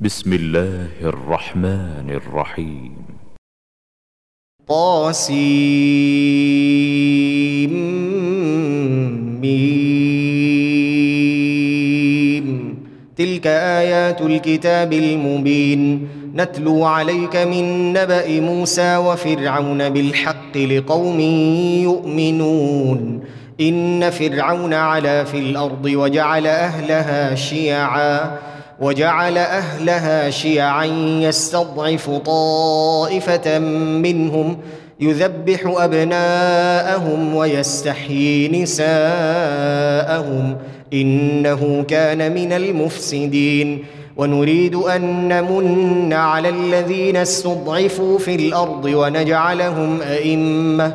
بسم الله الرحمن الرحيم. طاسيم تلك آيات الكتاب المبين. نتلو عليك من نبأ موسى وفرعون بالحق لقوم يؤمنون. إن فرعون علا في الأرض وجعل أهلها شيعاً. وجعل أهلها شيعا يستضعف طائفة منهم يذبح أبناءهم ويستحيي نساءهم. إنه كان من المفسدين. ونريد أن نمن على الذين استضعفوا في الأرض ونجعلهم أئمة.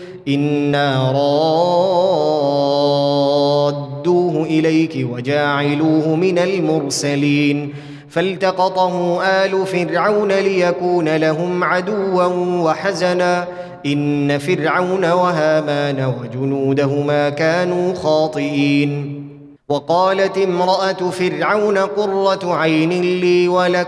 أنا رادوه اليك وجاعلوه من المرسلين فالتقطه ال فرعون ليكون لهم عدوا وحزنا ان فرعون وهامان وجنودهما كانوا خاطئين وقالت امراه فرعون قره عين لي ولك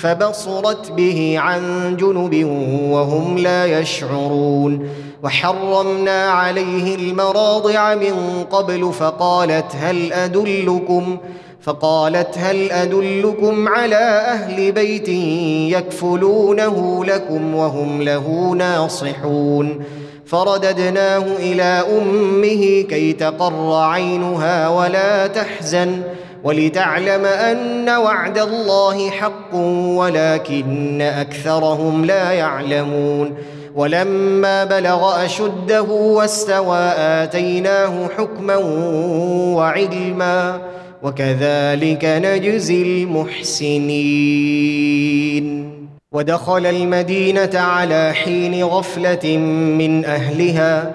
فبصرت به عن جنب وهم لا يشعرون وحرمنا عليه المراضع من قبل فقالت هل أدلكم فقالت هل أدلكم على أهل بيت يكفلونه لكم وهم له ناصحون فرددناه إلى أمه كي تقر عينها ولا تحزن ولتعلم أن وعد الله حق ولكن أكثرهم لا يعلمون. ولما بلغ أشده واستوى آتيناه حكما وعلما وكذلك نجزي المحسنين. ودخل المدينة على حين غفلة من أهلها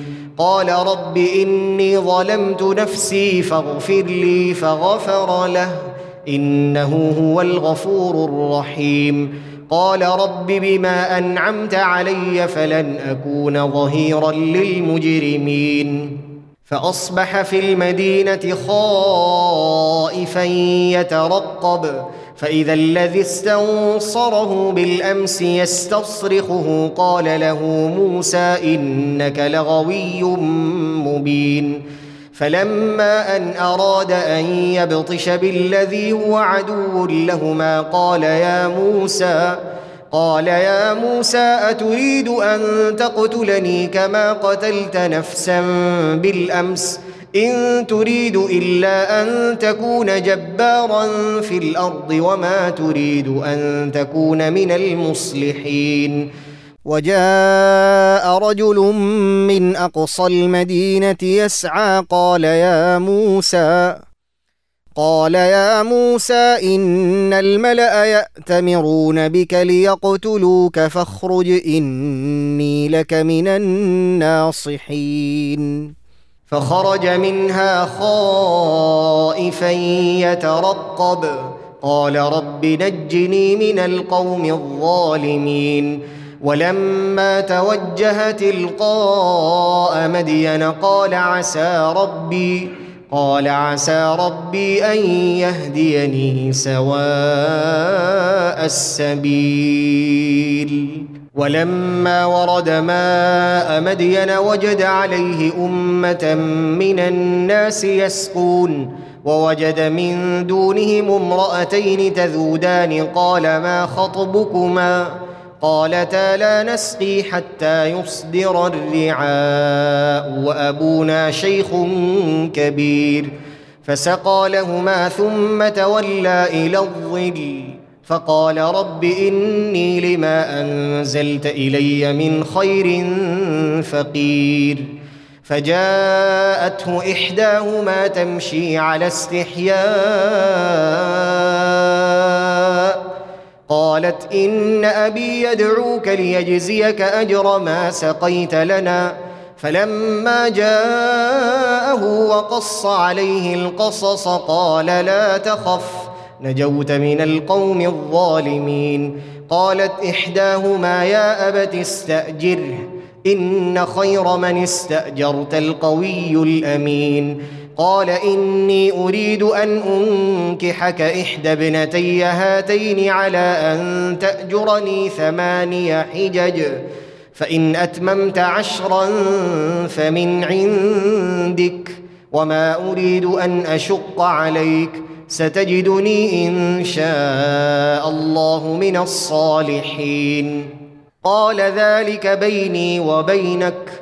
قال رب إني ظلمت نفسي فاغفر لي فغفر له إنه هو الغفور الرحيم. قال رب بما أنعمت علي فلن أكون ظهيرا للمجرمين. فأصبح في المدينة خائفا يترقب فإذا الذي استنصره بالأمس يستصرخه قال له موسى إنك لغوي مبين. فلما أن أراد أن يبطش بالذي هو عدو لهما قال يا موسى قال يا موسى أتريد أن تقتلني كما قتلت نفسا بالأمس إن تريد إلا أن تكون جبارا في الأرض وما تريد أن تكون من المصلحين. وجاء رجل من أقصى المدينة يسعى قال يا موسى قال يا موسى إن الملأ يأتمرون بك ليقتلوك فاخرج إني لك من الناصحين. فخرج منها خائفا يترقب. قال رب نجني من القوم الظالمين. ولما توجه تلقاء مدين قال عسى ربي قال عسى ربي أن يهديني سواء السبيل. ولما ورد ماء مدين وجد عليه أمة من الناس يسقون ووجد من دونهم امرأتين تذودان قال ما خطبكما؟ قالتا لا نسقي حتى يصدر الرعاء وأبونا شيخ كبير. فسقى لهما ثم تولى إلى الظل. فقال رب إني لما أنزلت إلي من خير فقير. فجاءته إحداهما تمشي على استحياء. قالت إن أبي يدعوك ليجزيك أجر ما سقيت لنا. فلما جاءه وقص عليه القصص قال لا تخف نجوت من القوم الظالمين. قالت إحداهما يا أبت استأجره إن خير من استأجرت القوي الأمين. قال إني أريد أن أنكحك إحدى ابنتي هاتين على أن تأجرني ثماني حجج فإن أتممت عشرا فمن عندك وما أريد أن أشق عليك ستجدني إن شاء الله من الصالحين. قال ذلك بيني وبينك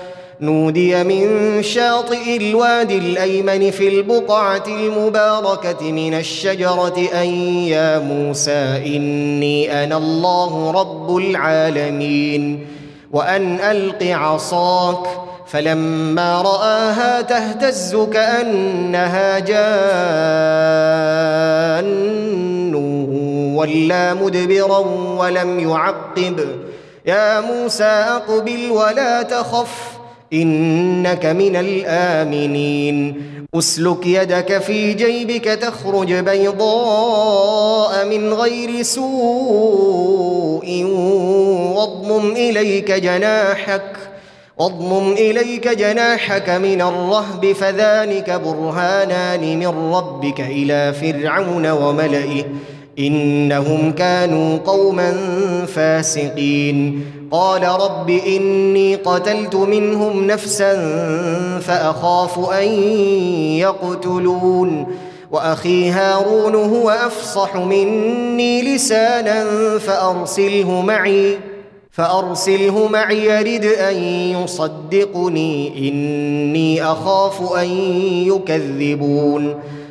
نودي من شاطئ الوادي الأيمن في البقعة المباركة من الشجرة أن يا موسى إني أنا الله رب العالمين وأن ألق عصاك فلما رآها تهتز كأنها جان ولا مدبرا ولم يعقب يا موسى أقبل ولا تخف إنك من الآمنين. أسلك يدك في جيبك تخرج بيضاء من غير سوء واضمم إليك جناحك واضمم إليك جناحك من الرهب فذلك برهانان من ربك إلى فرعون وملئه. إنهم كانوا قوما فاسقين. قال رب إني قتلت منهم نفسا فأخاف أن يقتلون. وأخي هارون هو أفصح مني لسانا فأرسله معي فأرسله معي يرد أن يصدقني. إني أخاف أن يكذبون.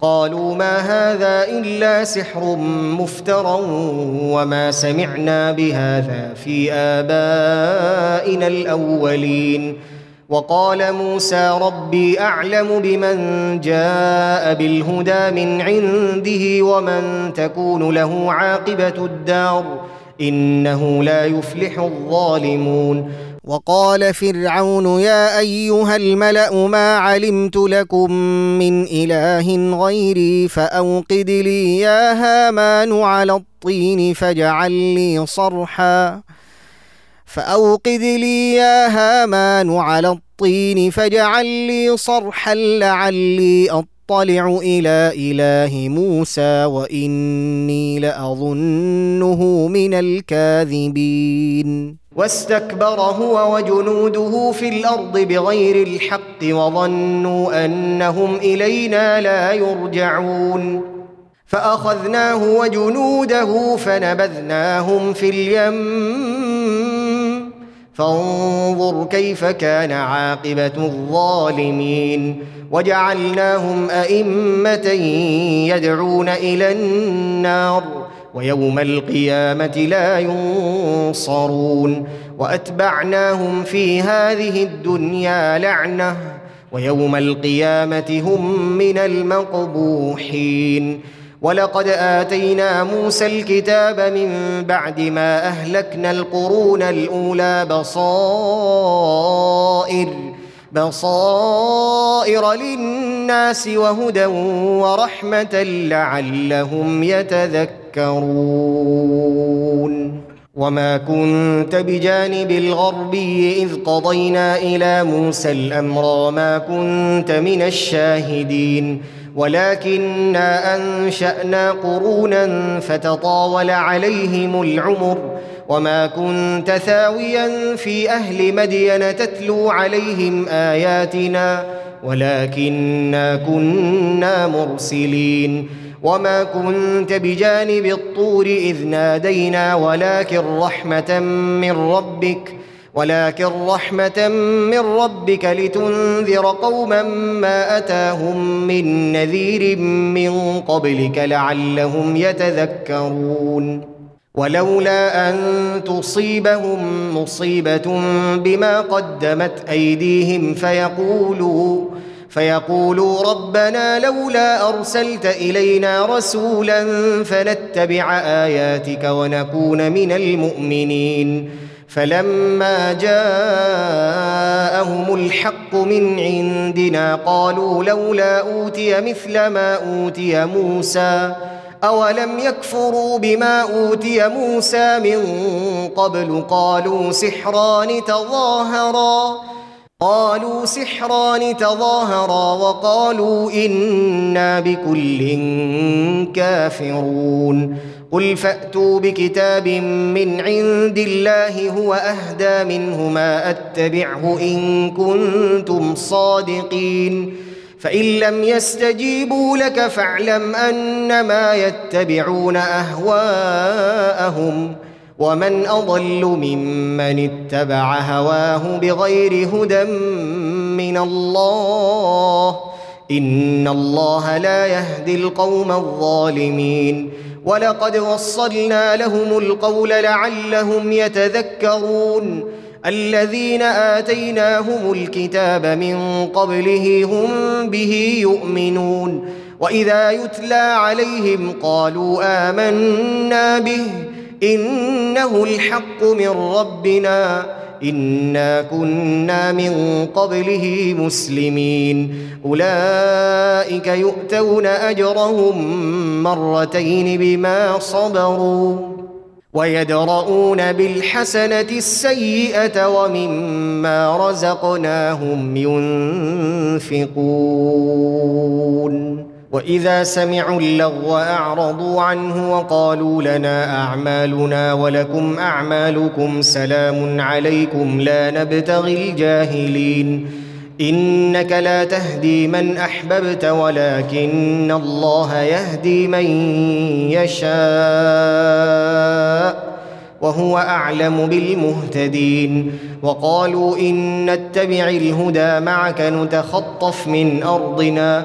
قالوا ما هذا إلا سحر مفترى وما سمعنا بهذا في آبائنا الأولين. وقال موسى ربي أعلم بمن جاء بالهدى من عنده ومن تكون له عاقبة الدار إنه لا يفلح الظالمون. وقال فرعون يا أيها الملأ ما علمت لكم من إله غيري فأوقد لي يا هامان على الطين فاجعل لي صرحا. فأوقد لي يا هامان على الطين فاجعل لي صرحا لعلي أطلع إلى إله موسى وإني لأظنه من الكاذبين. واستكبر هو وجنوده في الأرض بغير الحق وظنوا أنهم إلينا لا يرجعون. فأخذناه وجنوده فنبذناهم في اليم. فانظر كيف كان عاقبة الظالمين. وجعلناهم أئمة يدعون إلى النار. ويوم القيامة لا ينصرون وأتبعناهم في هذه الدنيا لعنة ويوم القيامة هم من المقبوحين ولقد آتينا موسى الكتاب من بعد ما أهلكنا القرون الأولى بصائر بصائر للناس وهدى ورحمة لعلهم يتذكرون وما كنت بجانب الغربي إذ قضينا إلى موسى الأمر ما كنت من الشاهدين. ولكنا أنشأنا قرونا فتطاول عليهم العمر. وما كنت ثاويا في أهل مدين تتلو عليهم آياتنا. ولكنا كنا مرسلين. وما كنت بجانب الطور اذ نادينا ولكن رحمه من ربك ولكن رحمه من ربك لتنذر قوما ما اتاهم من نذير من قبلك لعلهم يتذكرون. ولولا ان تصيبهم مصيبه بما قدمت ايديهم فيقولوا فيقولوا ربنا لولا أرسلت إلينا رسولا فنتبع آياتك ونكون من المؤمنين. فلما جاءهم الحق من عندنا قالوا لولا أوتي مثل ما أوتي موسى. أولم يكفروا بما أوتي موسى من قبل؟ قالوا سحران تظاهرا. قالوا سحران تظاهرا وقالوا إنا بكل كافرون. قل فأتوا بكتاب من عند الله هو أهدى منه ما أتبعه إن كنتم صادقين. فإن لم يستجيبوا لك فاعلم أنما يتبعون أهواءهم. ومن أضل ممن اتبع هواه بغير هدى من الله إن الله لا يهدي القوم الظالمين ولقد وصلنا لهم القول لعلهم يتذكرون الذين آتيناهم الكتاب من قبله هم به يؤمنون وإذا يتلى عليهم قالوا آمنا به إنه الحق من ربنا. إنا كنا من قبله مسلمين. أولئك يؤتون أجرهم مرتين بما صبروا ويدرؤون بالحسنة السيئة ومما رزقناهم ينفقون. وإذا سمعوا اللغو أعرضوا عنه وقالوا لنا أعمالنا ولكم أعمالكم سلام عليكم لا نبتغي الجاهلين إنك لا تهدي من أحببت ولكن الله يهدي من يشاء وهو أعلم بالمهتدين وقالوا إن نتبع الهدى معك نتخطف من أرضنا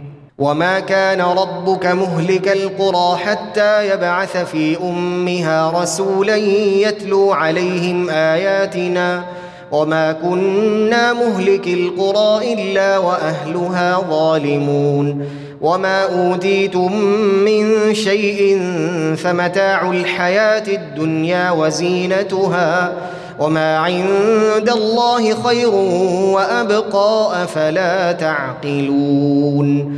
وما كان ربك مهلك القرى حتى يبعث في امها رسولا يتلو عليهم اياتنا وما كنا مهلك القرى الا واهلها ظالمون وما اوتيتم من شيء فمتاع الحياة الدنيا وزينتها وما عند الله خير وابقى افلا تعقلون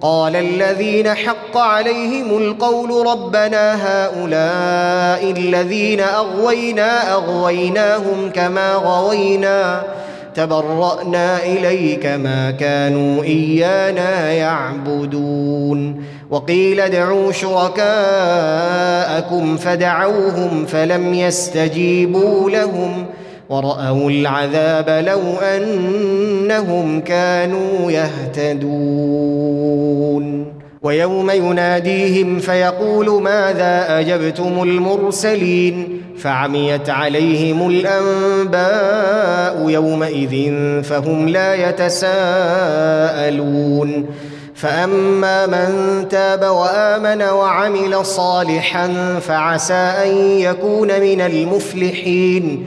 قال الذين حق عليهم القول ربنا هؤلاء الذين أغوينا أغويناهم كما غوينا تبرأنا إليك ما كانوا إيانا يعبدون. وقيل ادعوا شركاءكم فدعوهم فلم يستجيبوا لهم. ورأوا العذاب لو أنهم كانوا يهتدون. ويوم يناديهم فيقول ماذا أجبتم المرسلين؟ فعميت عليهم الأنباء يومئذ فهم لا يتساءلون. فأما من تاب وآمن وعمل صالحا فعسى أن يكون من المفلحين.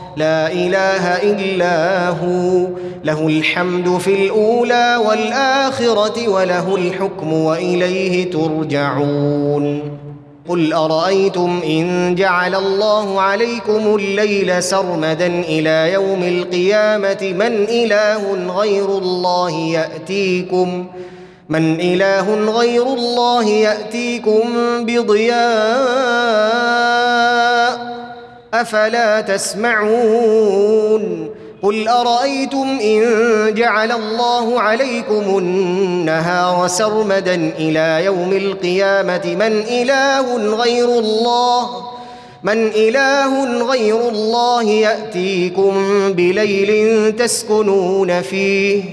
لا إله إلا هو. له الحمد في الأولى والآخرة وله الحكم وإليه ترجعون. قل أرأيتم إن جعل الله عليكم الليل سرمدا إلى يوم القيامة من إله غير الله يأتيكم من إله غير الله يأتيكم بضياء أفلا تسمعون قل أرأيتم إن جعل الله عليكم النهار سرمدا إلى يوم القيامة من إله غير الله من إله غير الله يأتيكم بليل تسكنون فيه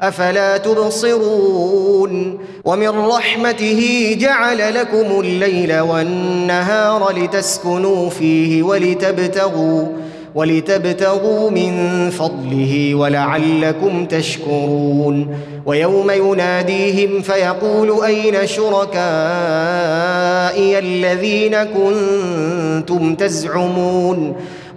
أفلا تبصرون؟ ومن رحمته جعل لكم الليل والنهار لتسكنوا فيه ولتبتغوا ولتبتغوا من فضله ولعلكم تشكرون. ويوم يناديهم فيقول أين شركائي الذين كنتم تزعمون؟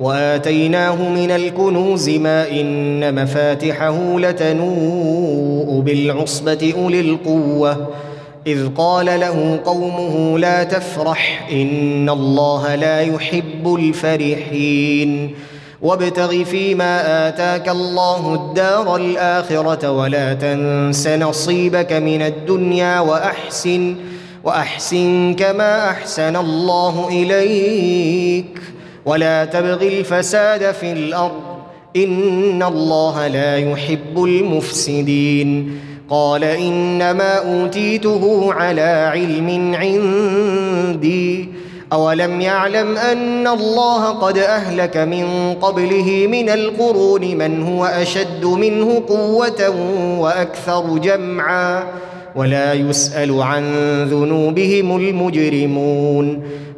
وآتيناه من الكنوز ما إن مفاتحه لتنوء بالعصبة أولي القوة. إذ قال له قومه لا تفرح إن الله لا يحب الفرحين. وابتغ فيما آتاك الله الدار الآخرة ولا تنس نصيبك من الدنيا وأحسن وأحسن كما أحسن الله إليك. ولا تبغ الفساد في الأرض. إن الله لا يحب المفسدين. قال إنما أوتيته على علم عندي. أولم يعلم أن الله قد أهلك من قبله من القرون من هو أشد منه قوة وأكثر جمعا. ولا يسأل عن ذنوبهم المجرمون.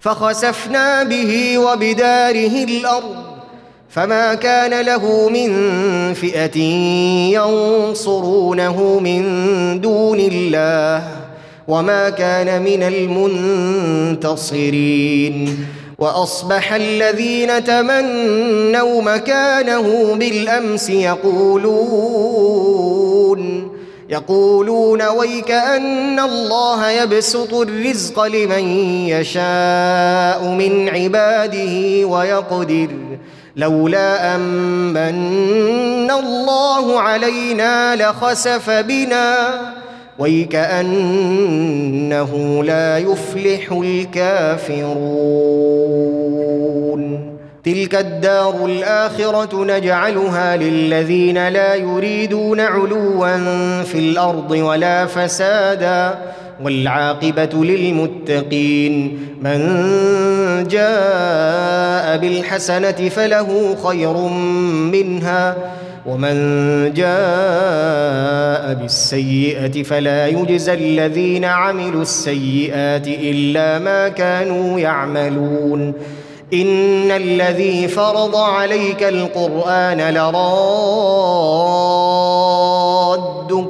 فخسفنا به وبداره الأرض فما كان له من فئة ينصرونه من دون الله وما كان من المنتصرين وأصبح الذين تمنوا مكانه بالأمس يقولون يقولون ويك ان الله يبسط الرزق لمن يشاء من عباده ويقدر. لولا أمن الله علينا لخسف بنا. ويكأنه لا يفلح الكافرون. تلك الدار الآخرة نجعلها للذين لا يريدون علوا في الأرض ولا فسادا والعاقبة للمتقين من جاء بالحسنة فله خير منها ومن جاء بالسيئة فلا يجزى الذين عملوا السيئات إلا ما كانوا يعملون ان الذي فرض عليك القران لرادك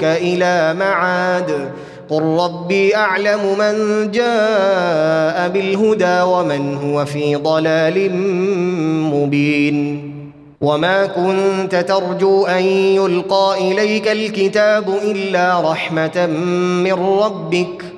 إلى معاد قل ربي اعلم من جاء بالهدى ومن هو في ضلال مبين وما كنت ترجو ان يلقى اليك الكتاب الا رحمه من ربك